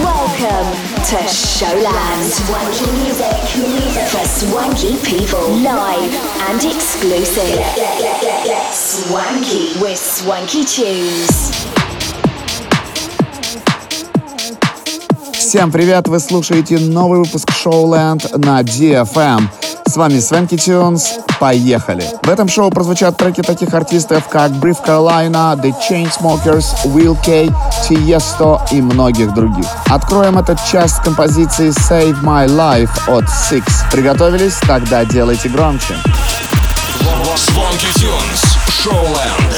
Welcome to Showland. Swanky music for swanky people. Live and exclusive. Swanky with Swanky Tunes. Всем привет! Вы слушаете новый выпуск Showland на DFM. С вами Свенки Тюнс. Поехали! В этом шоу прозвучат треки таких артистов, как Brief Carolina, The Chainsmokers, Will K, Tiesto и многих других. Откроем этот час композиции Save My Life от Six. Приготовились? Тогда делайте громче. Swanky Tunes. Showland.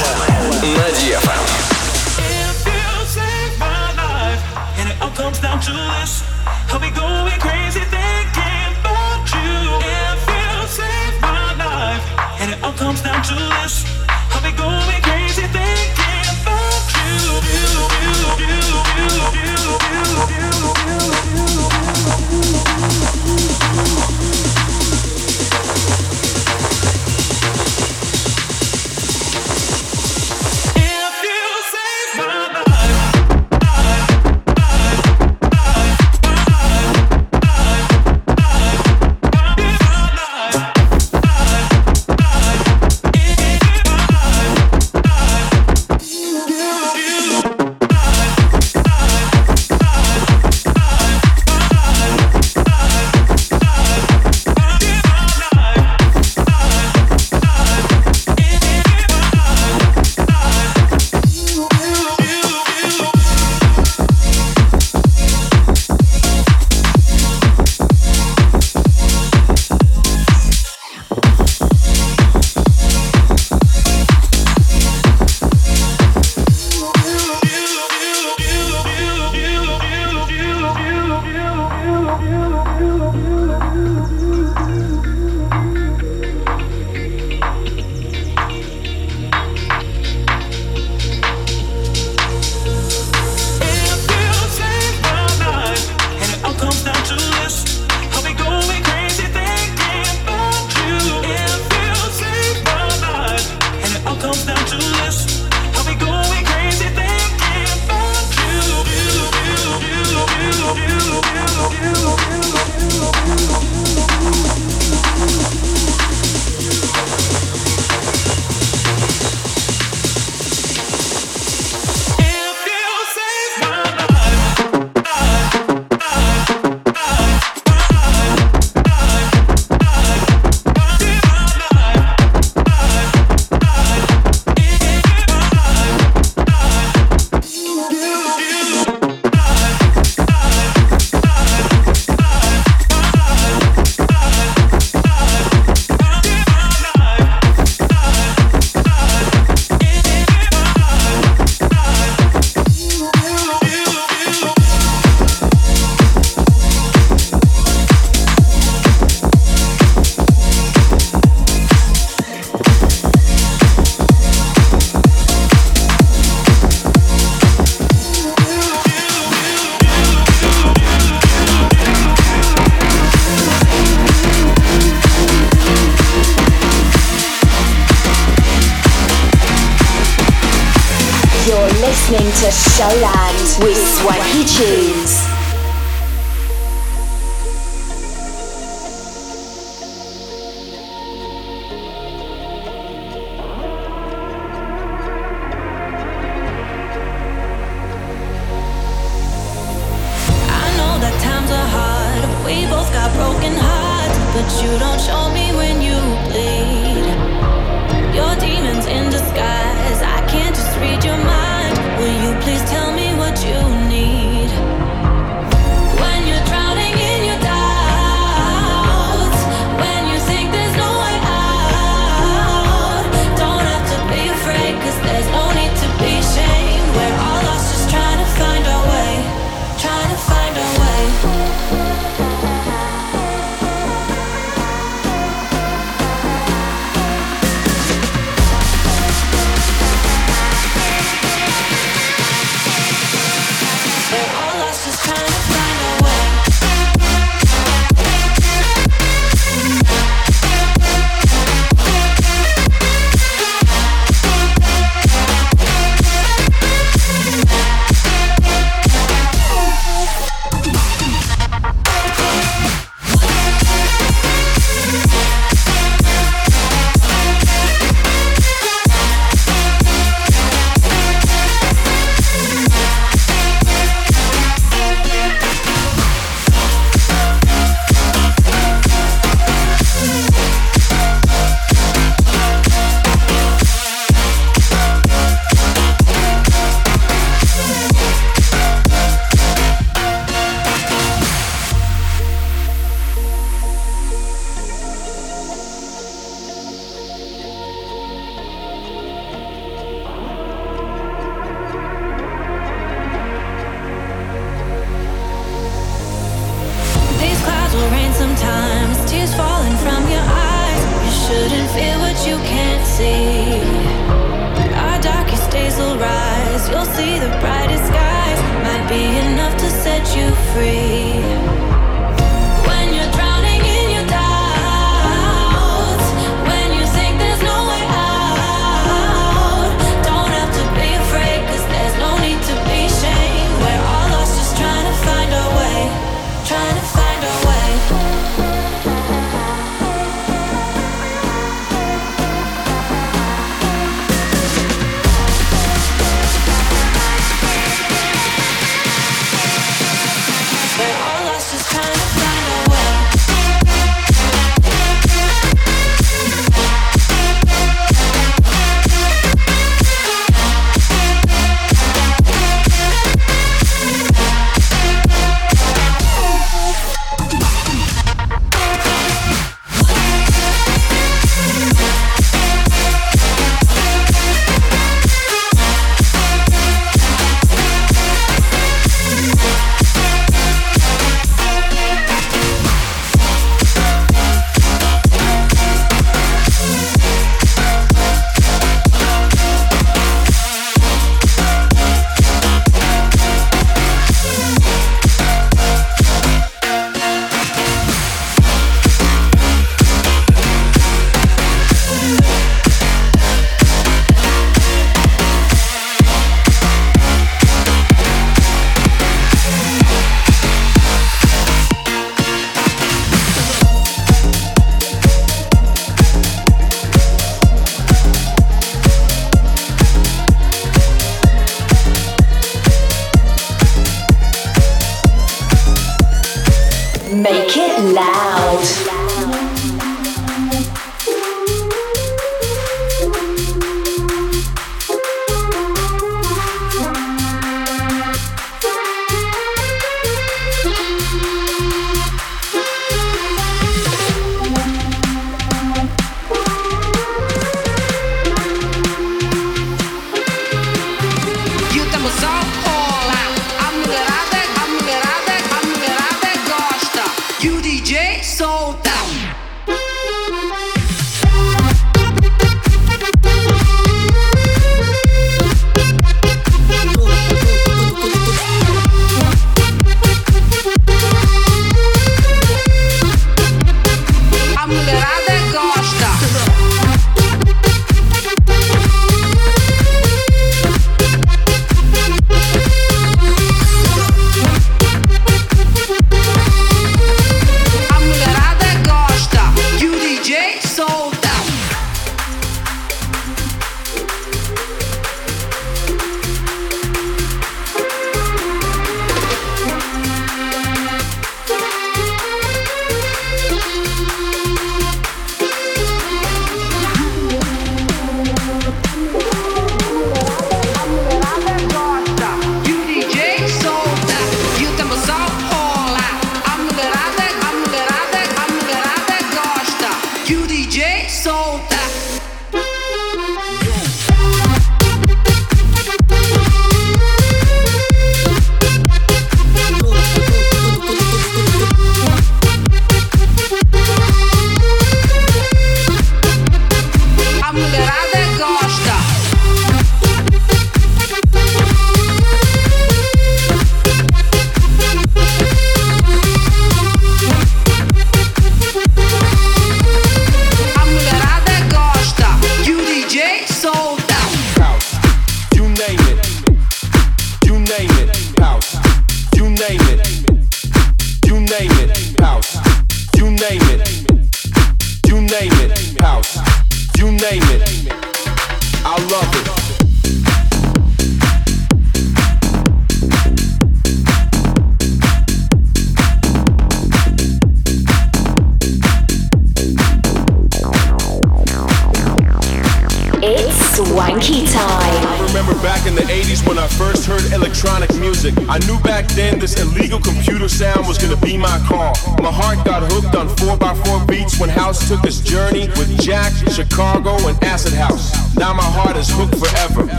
To Showland with Swanky Tunes.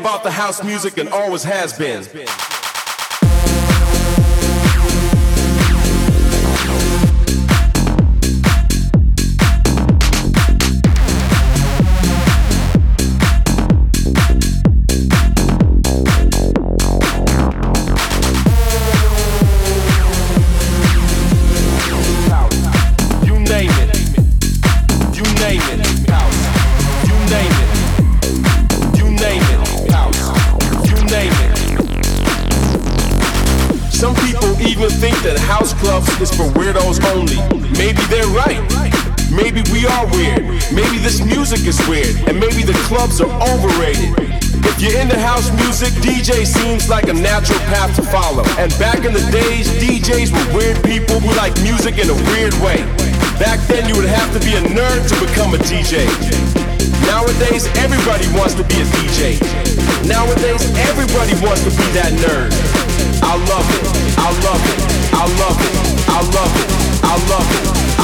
about the house music and always has been. are overrated. If you're into house music, DJ seems like a natural path to follow. And back in the days, DJs were weird people who liked music in a weird way. Back then, you would have to be a nerd to become a DJ. Nowadays, everybody wants to be a DJ. Nowadays, everybody wants to be that nerd. I love it. I love it. I love it. I love it. I love it.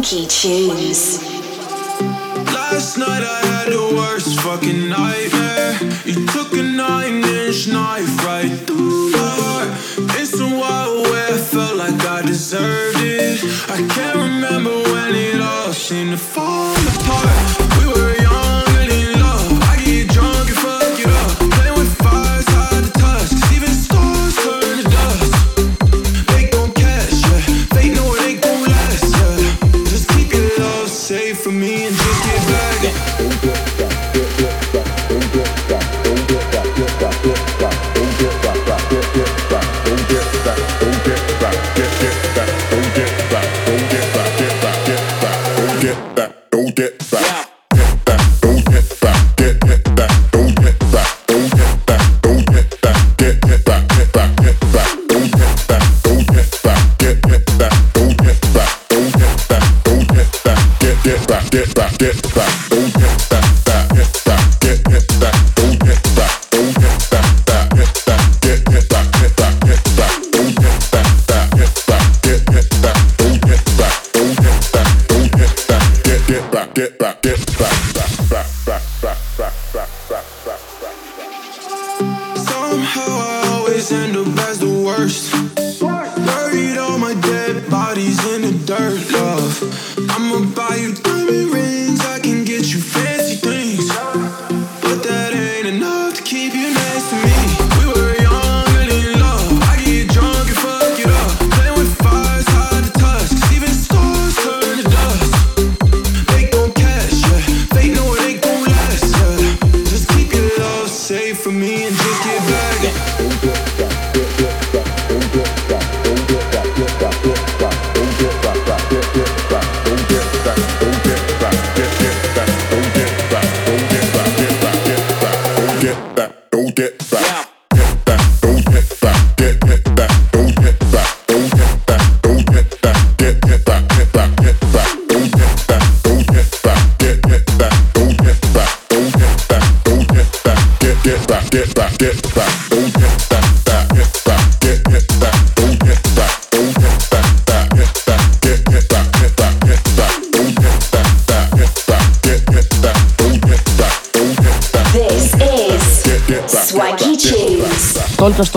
Monkey tunes.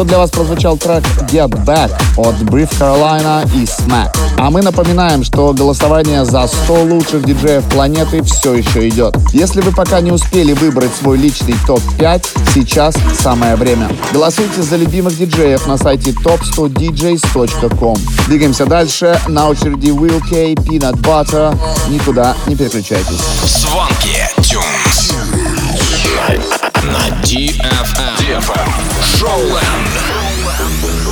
Что для вас прозвучал трек Get Back от Brief Carolina и Smack. А мы напоминаем, что голосование за 100 лучших диджеев планеты все еще идет. Если вы пока не успели выбрать свой личный топ-5, сейчас самое время. Голосуйте за любимых диджеев на сайте top100djs.com. Двигаемся дальше. На очереди Will K, Peanut Butter. Никуда не переключайтесь. Звонки Тюнс. На DFM. DFM. Showland.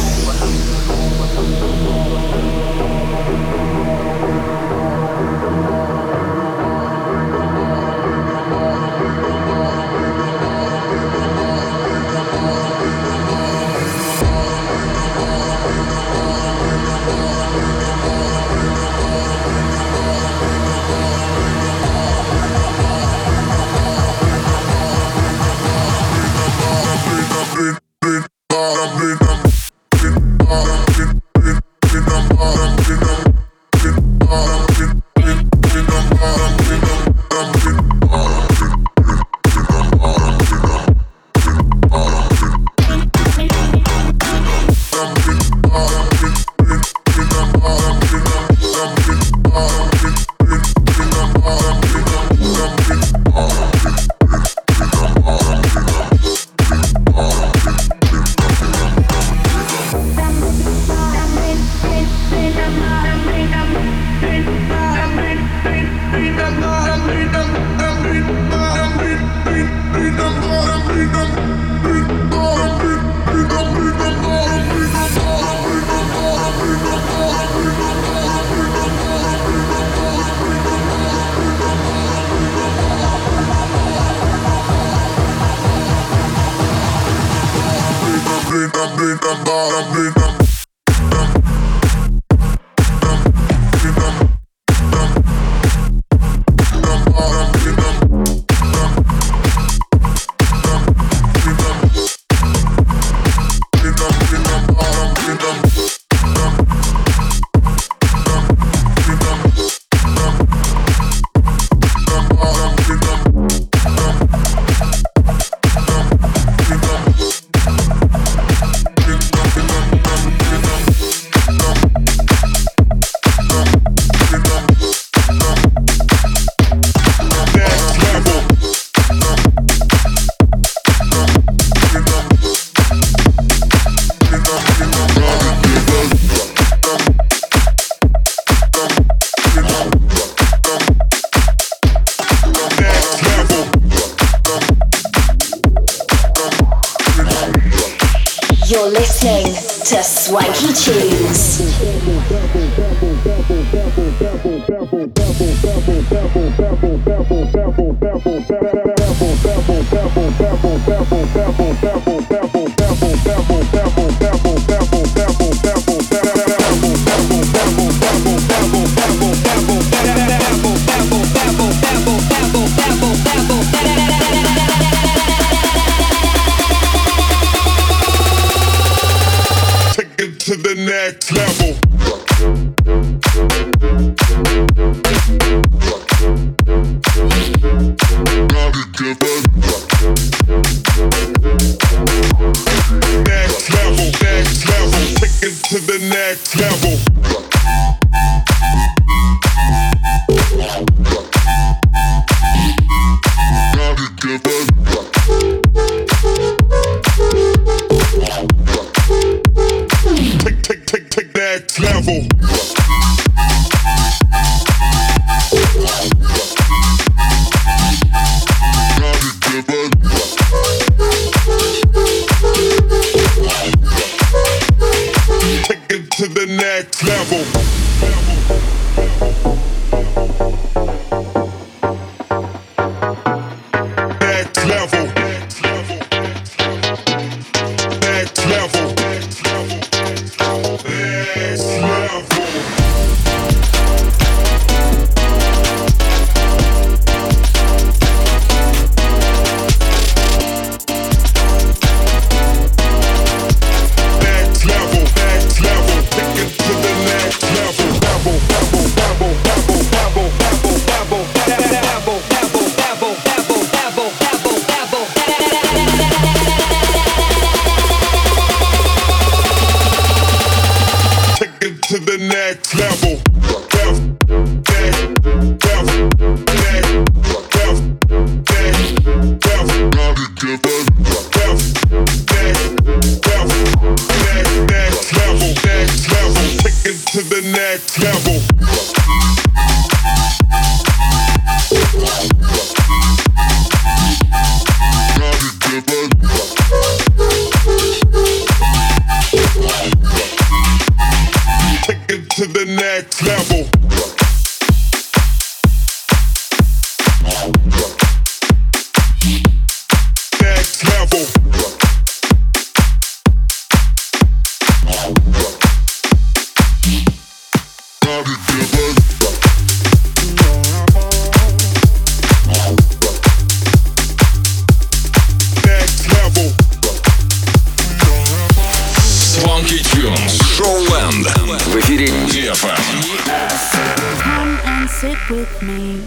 Come and sit with me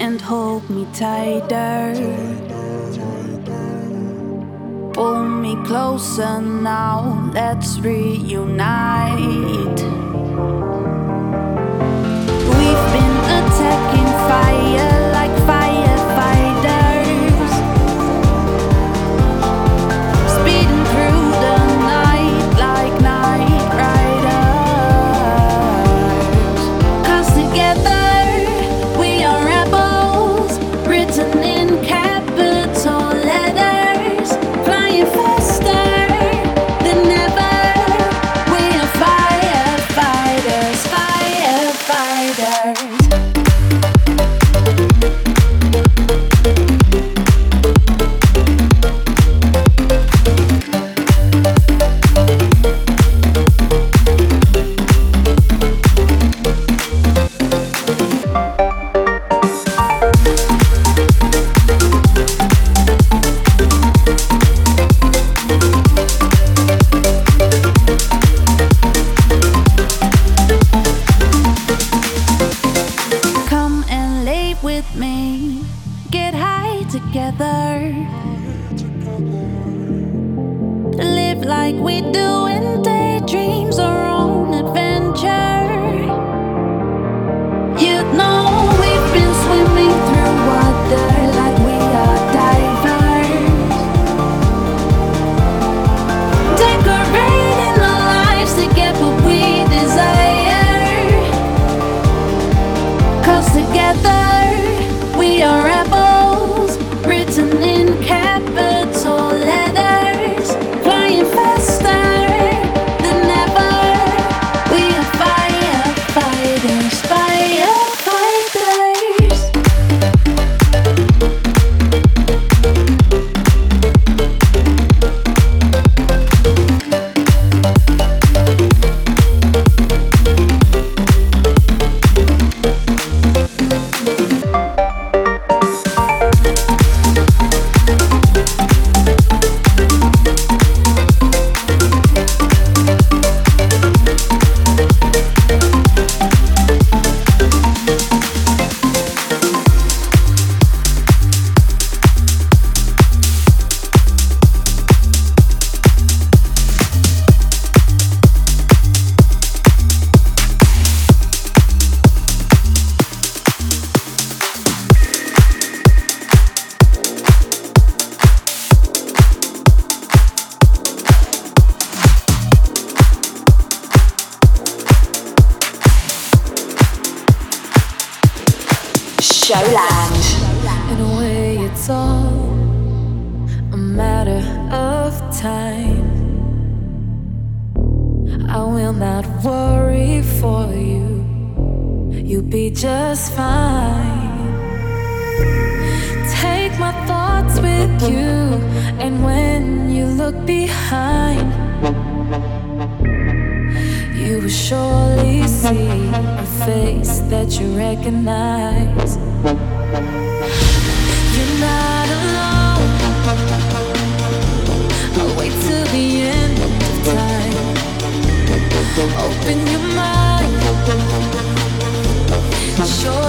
and hold me tighter. Pull me closer now, let's reunite. We've been attacking fire.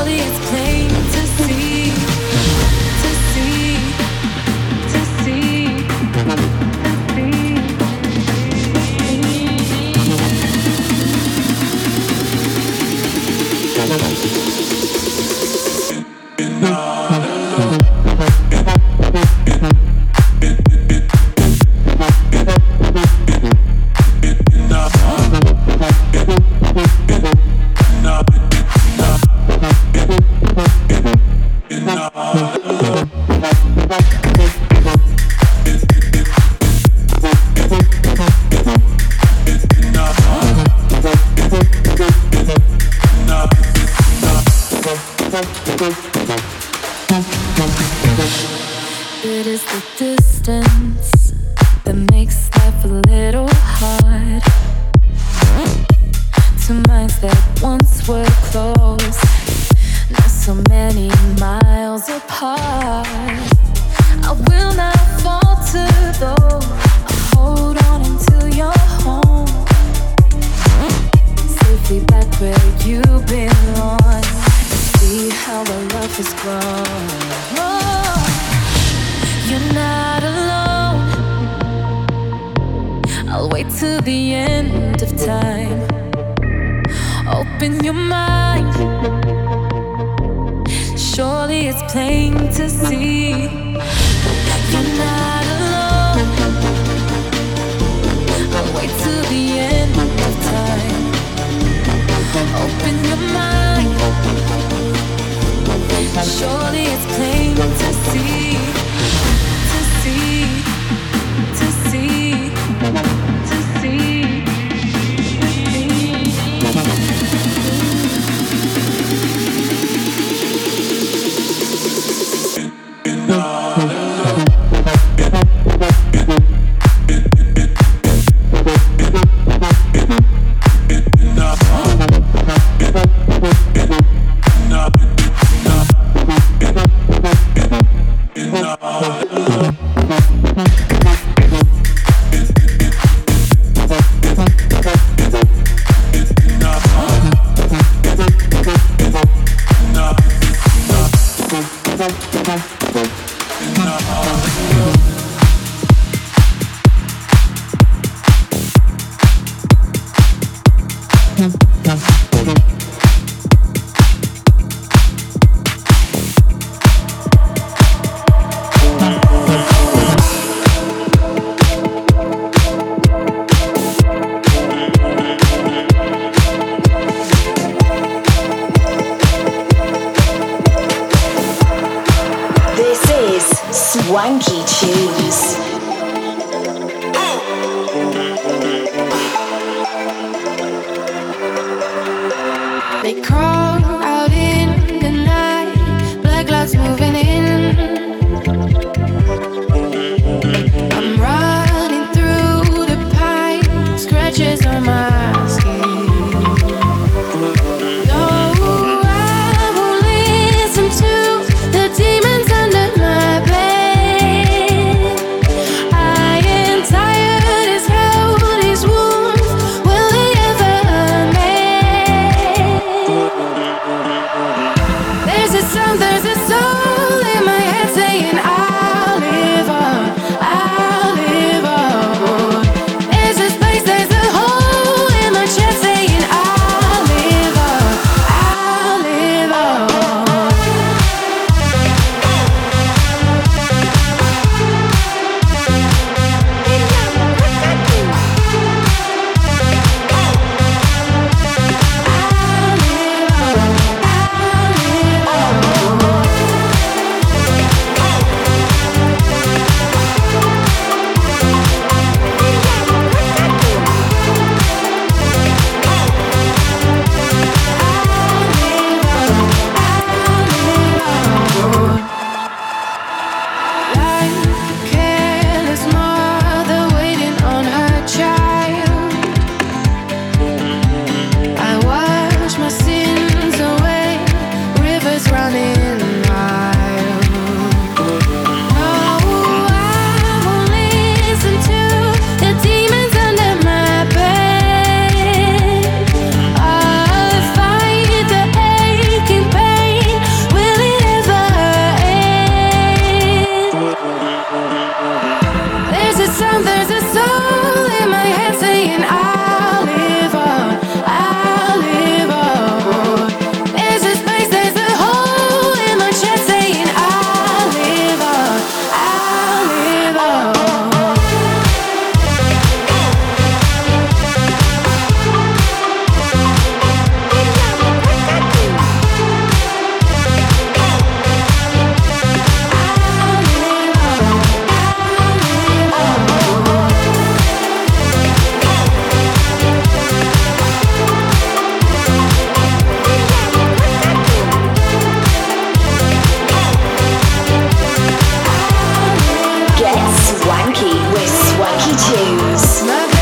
these to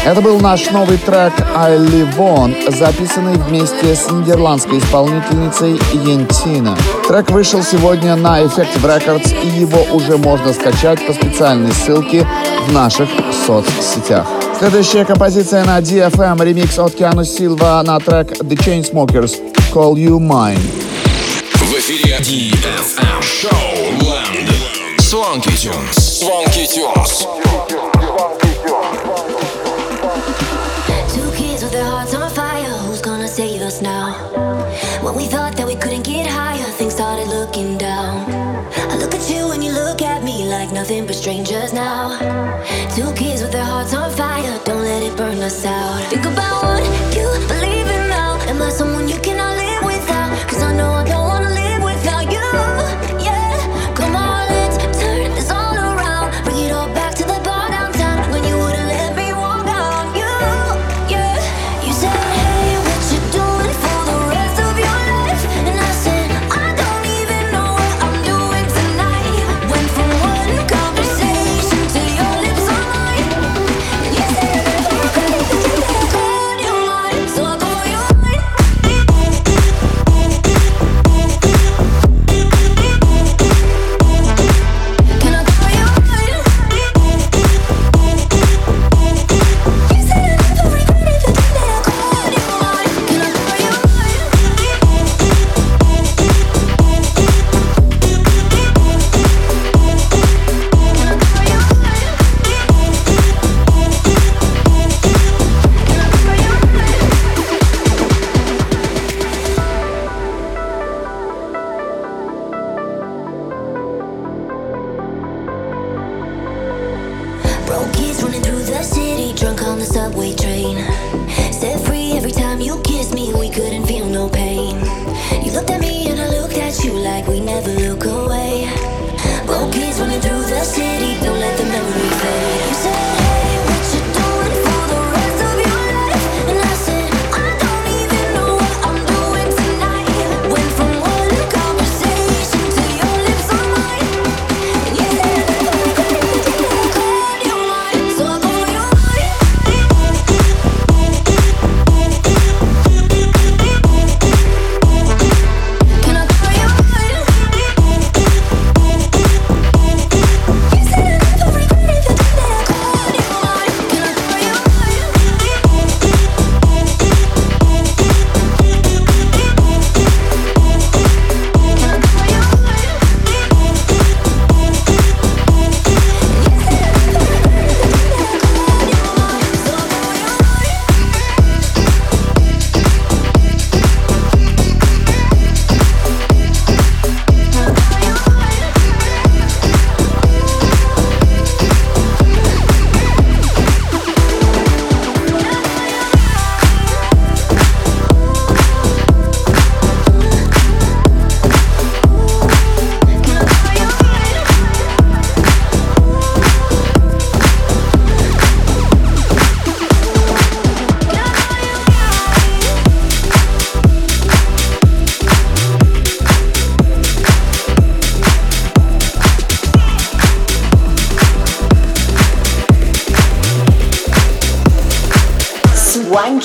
Это был наш новый трек «I Live On», записанный вместе с нидерландской исполнительницей Йентина. Трек вышел сегодня на Effective Records, и его уже можно скачать по специальной ссылке в наших соцсетях. Следующая композиция на DFM, ремикс от Киану Силва на трек «The Chainsmokers» «Call You Mine». В эфире DFM шоу Land. Swanky Tunes. Swanky Tunes. Hearts on fire. Who's gonna save us now? When we thought that we couldn't get higher, things started looking down. I look at you and you look at me like nothing but strangers now. Two kids with their hearts on fire. Don't let it burn us out. Think about what you believe in now. Am I someone you can?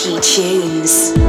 funky tunes.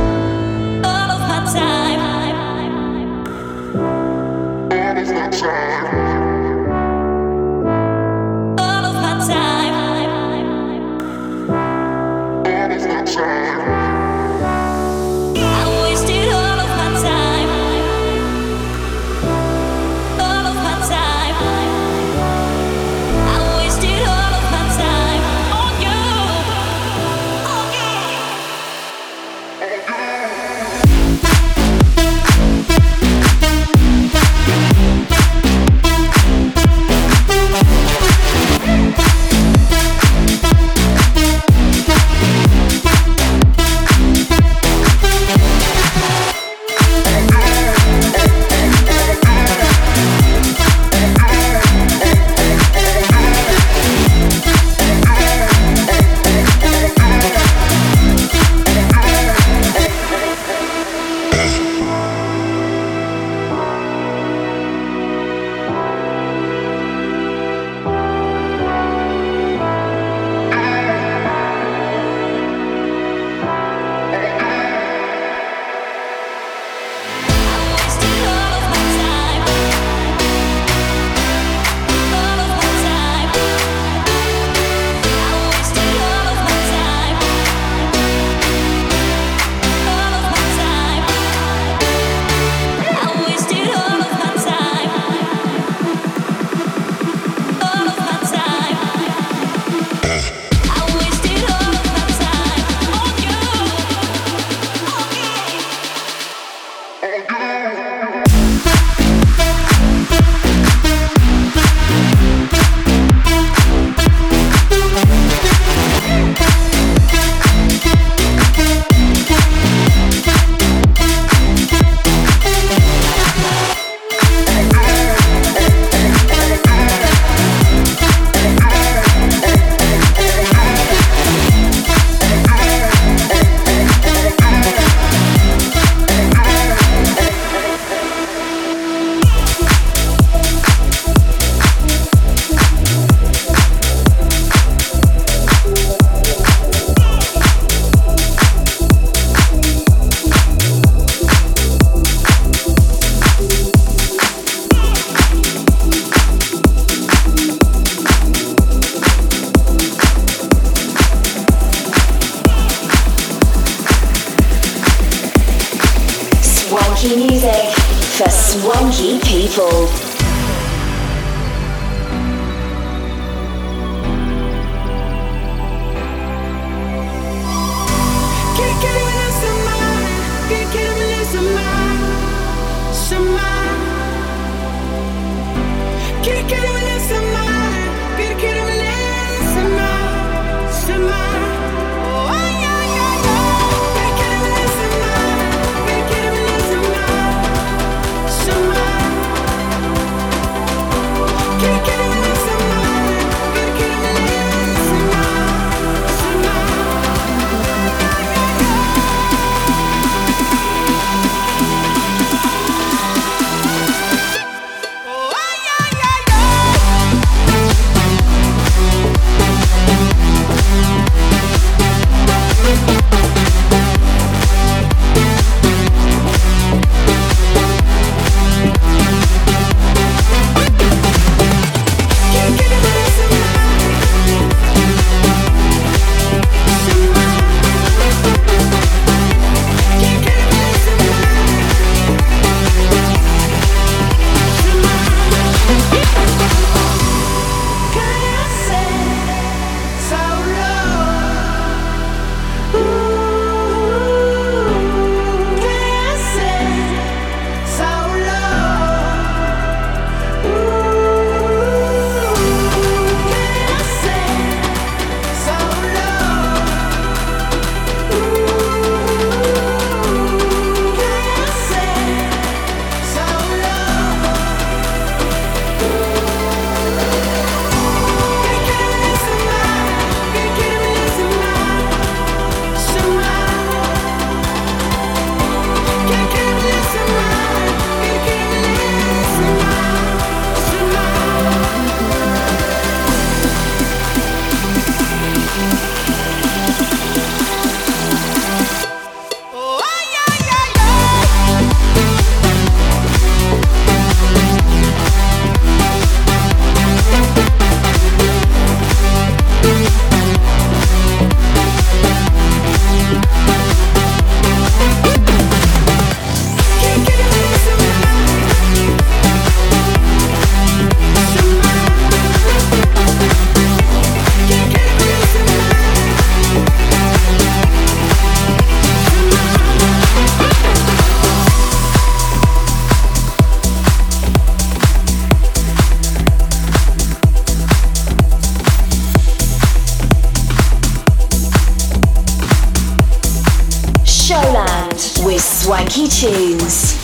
Wacky Tunes.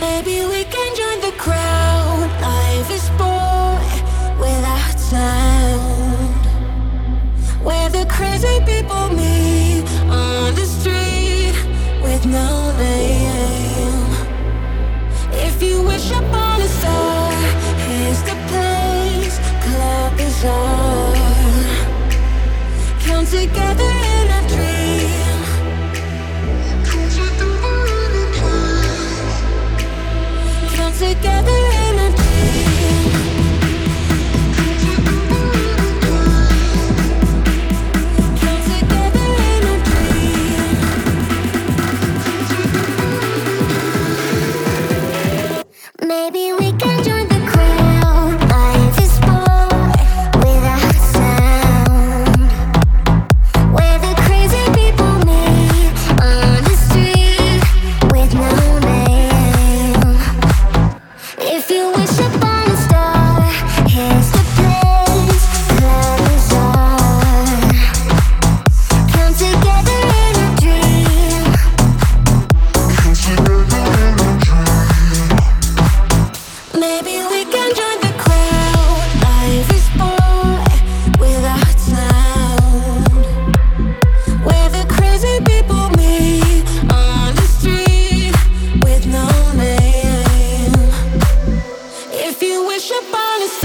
Maybe we can join the crowd. Life is born without sound. Where the crazy people meet on the street with no name. If you wish upon a star, here's the place. Club is on. Come together. If you wish upon a star.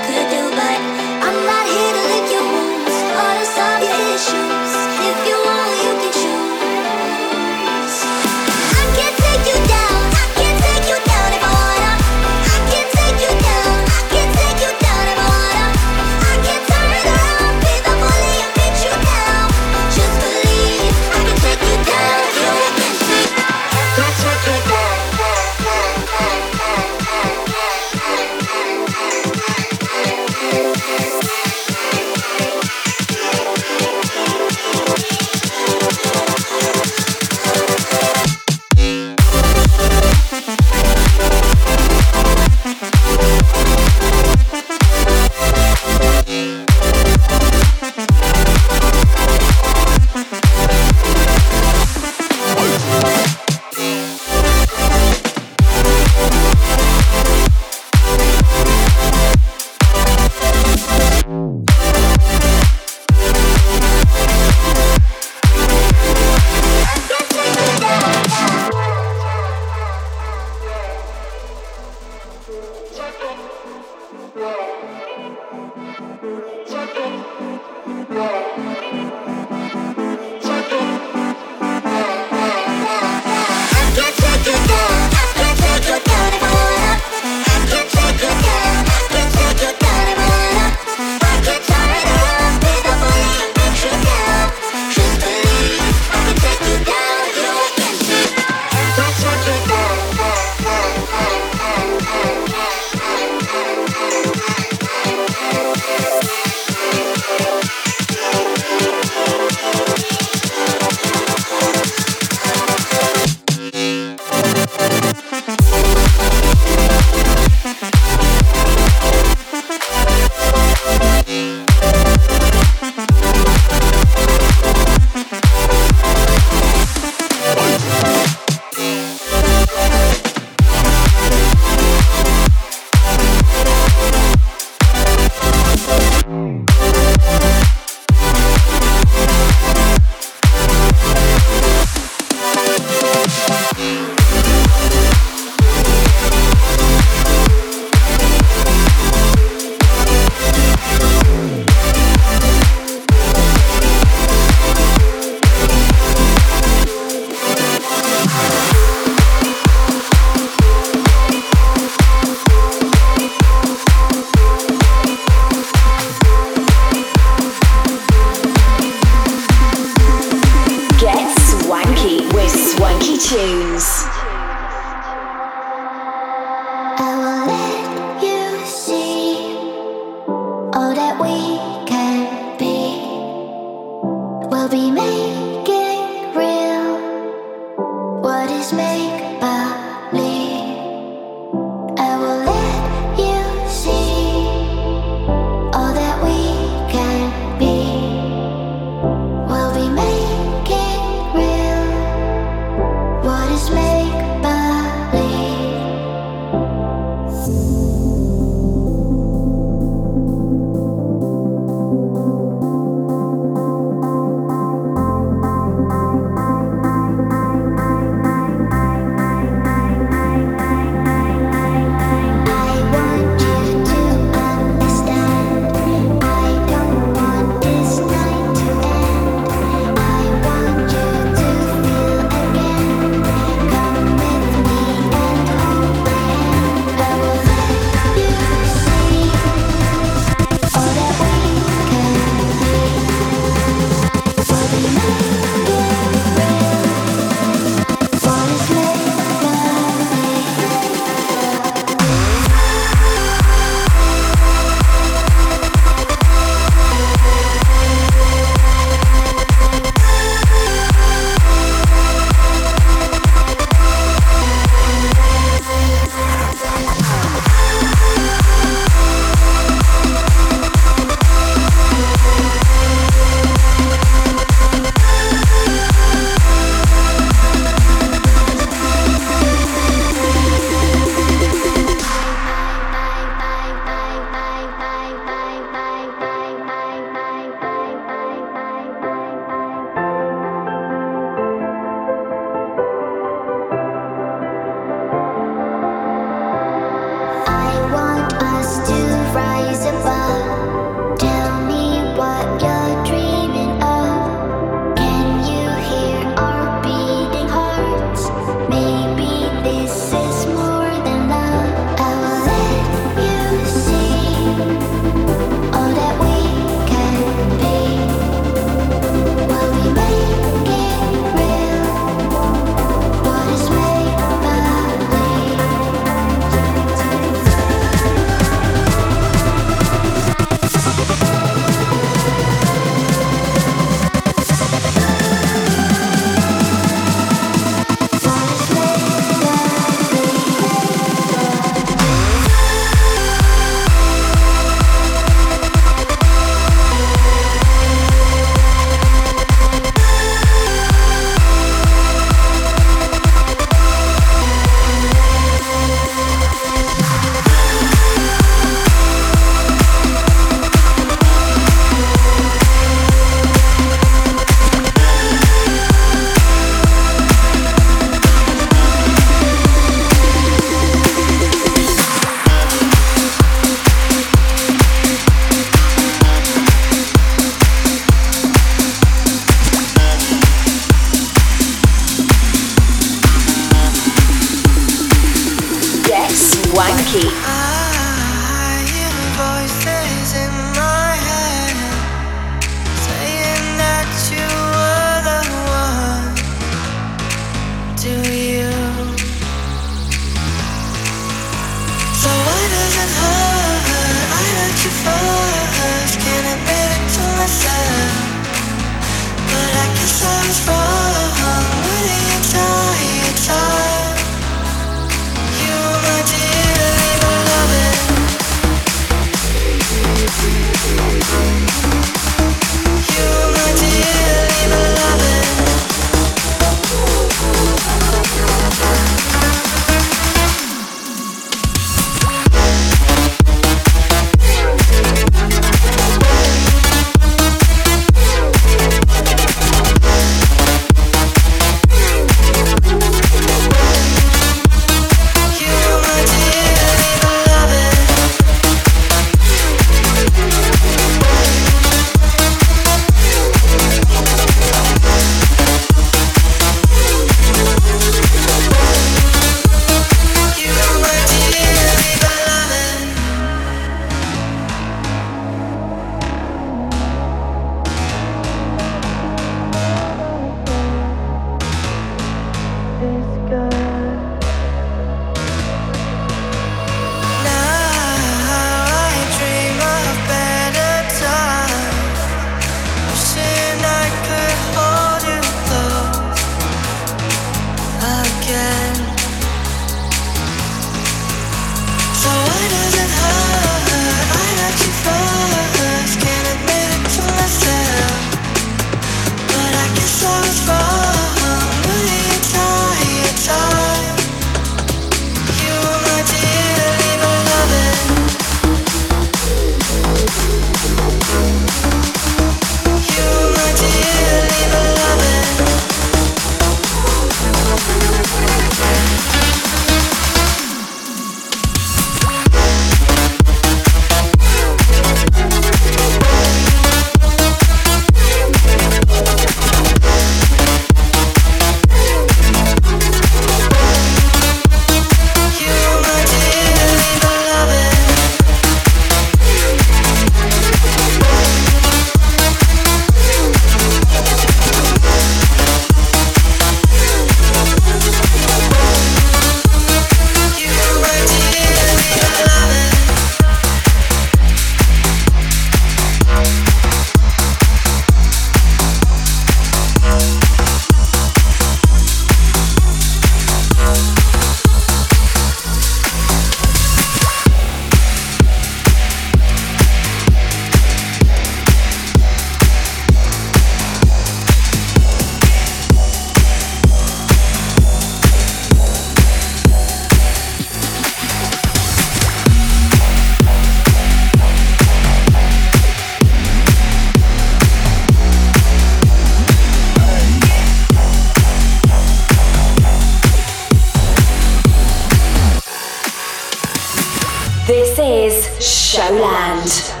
This is Showland.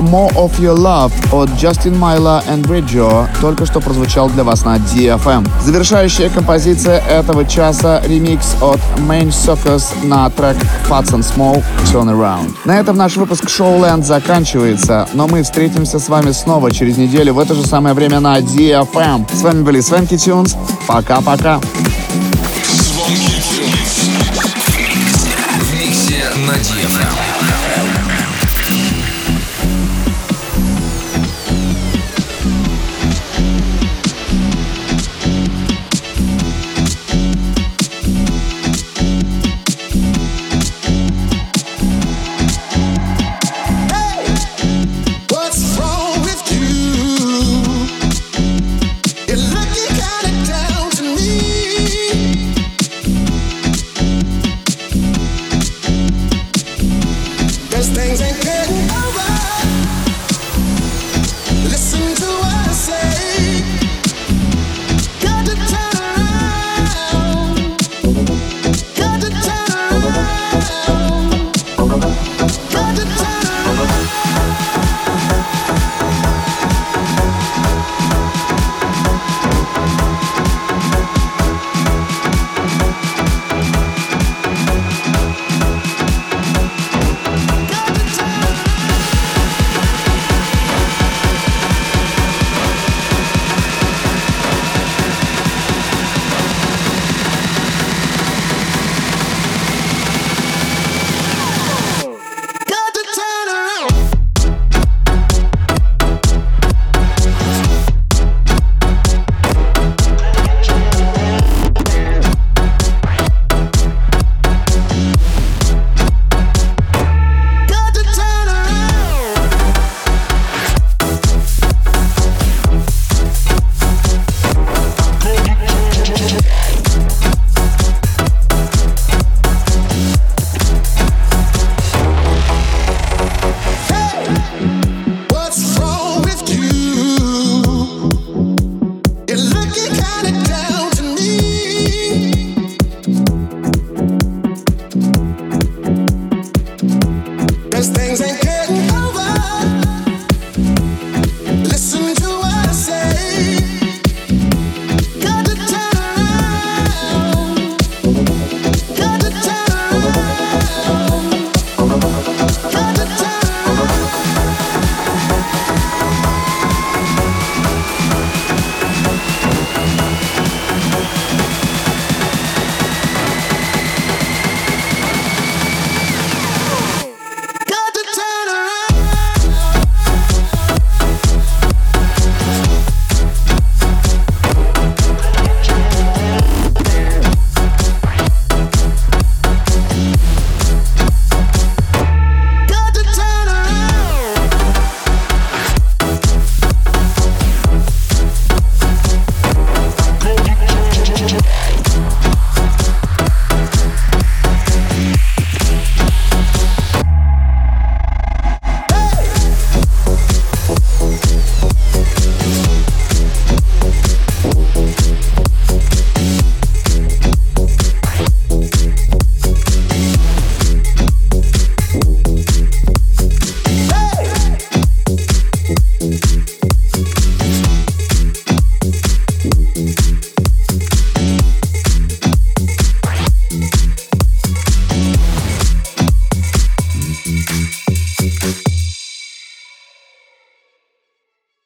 More of Your Love от Justin Myla и Bridger только что прозвучал для вас на DFM. Завершающая композиция этого часа — ремикс от Main Circus на трек Fats and Small Turn Around. На этом наш выпуск Showland заканчивается, но мы встретимся с вами снова через неделю в это же самое время на DFM. С вами были Свенки Тюнс. Пока-пока. На DFM.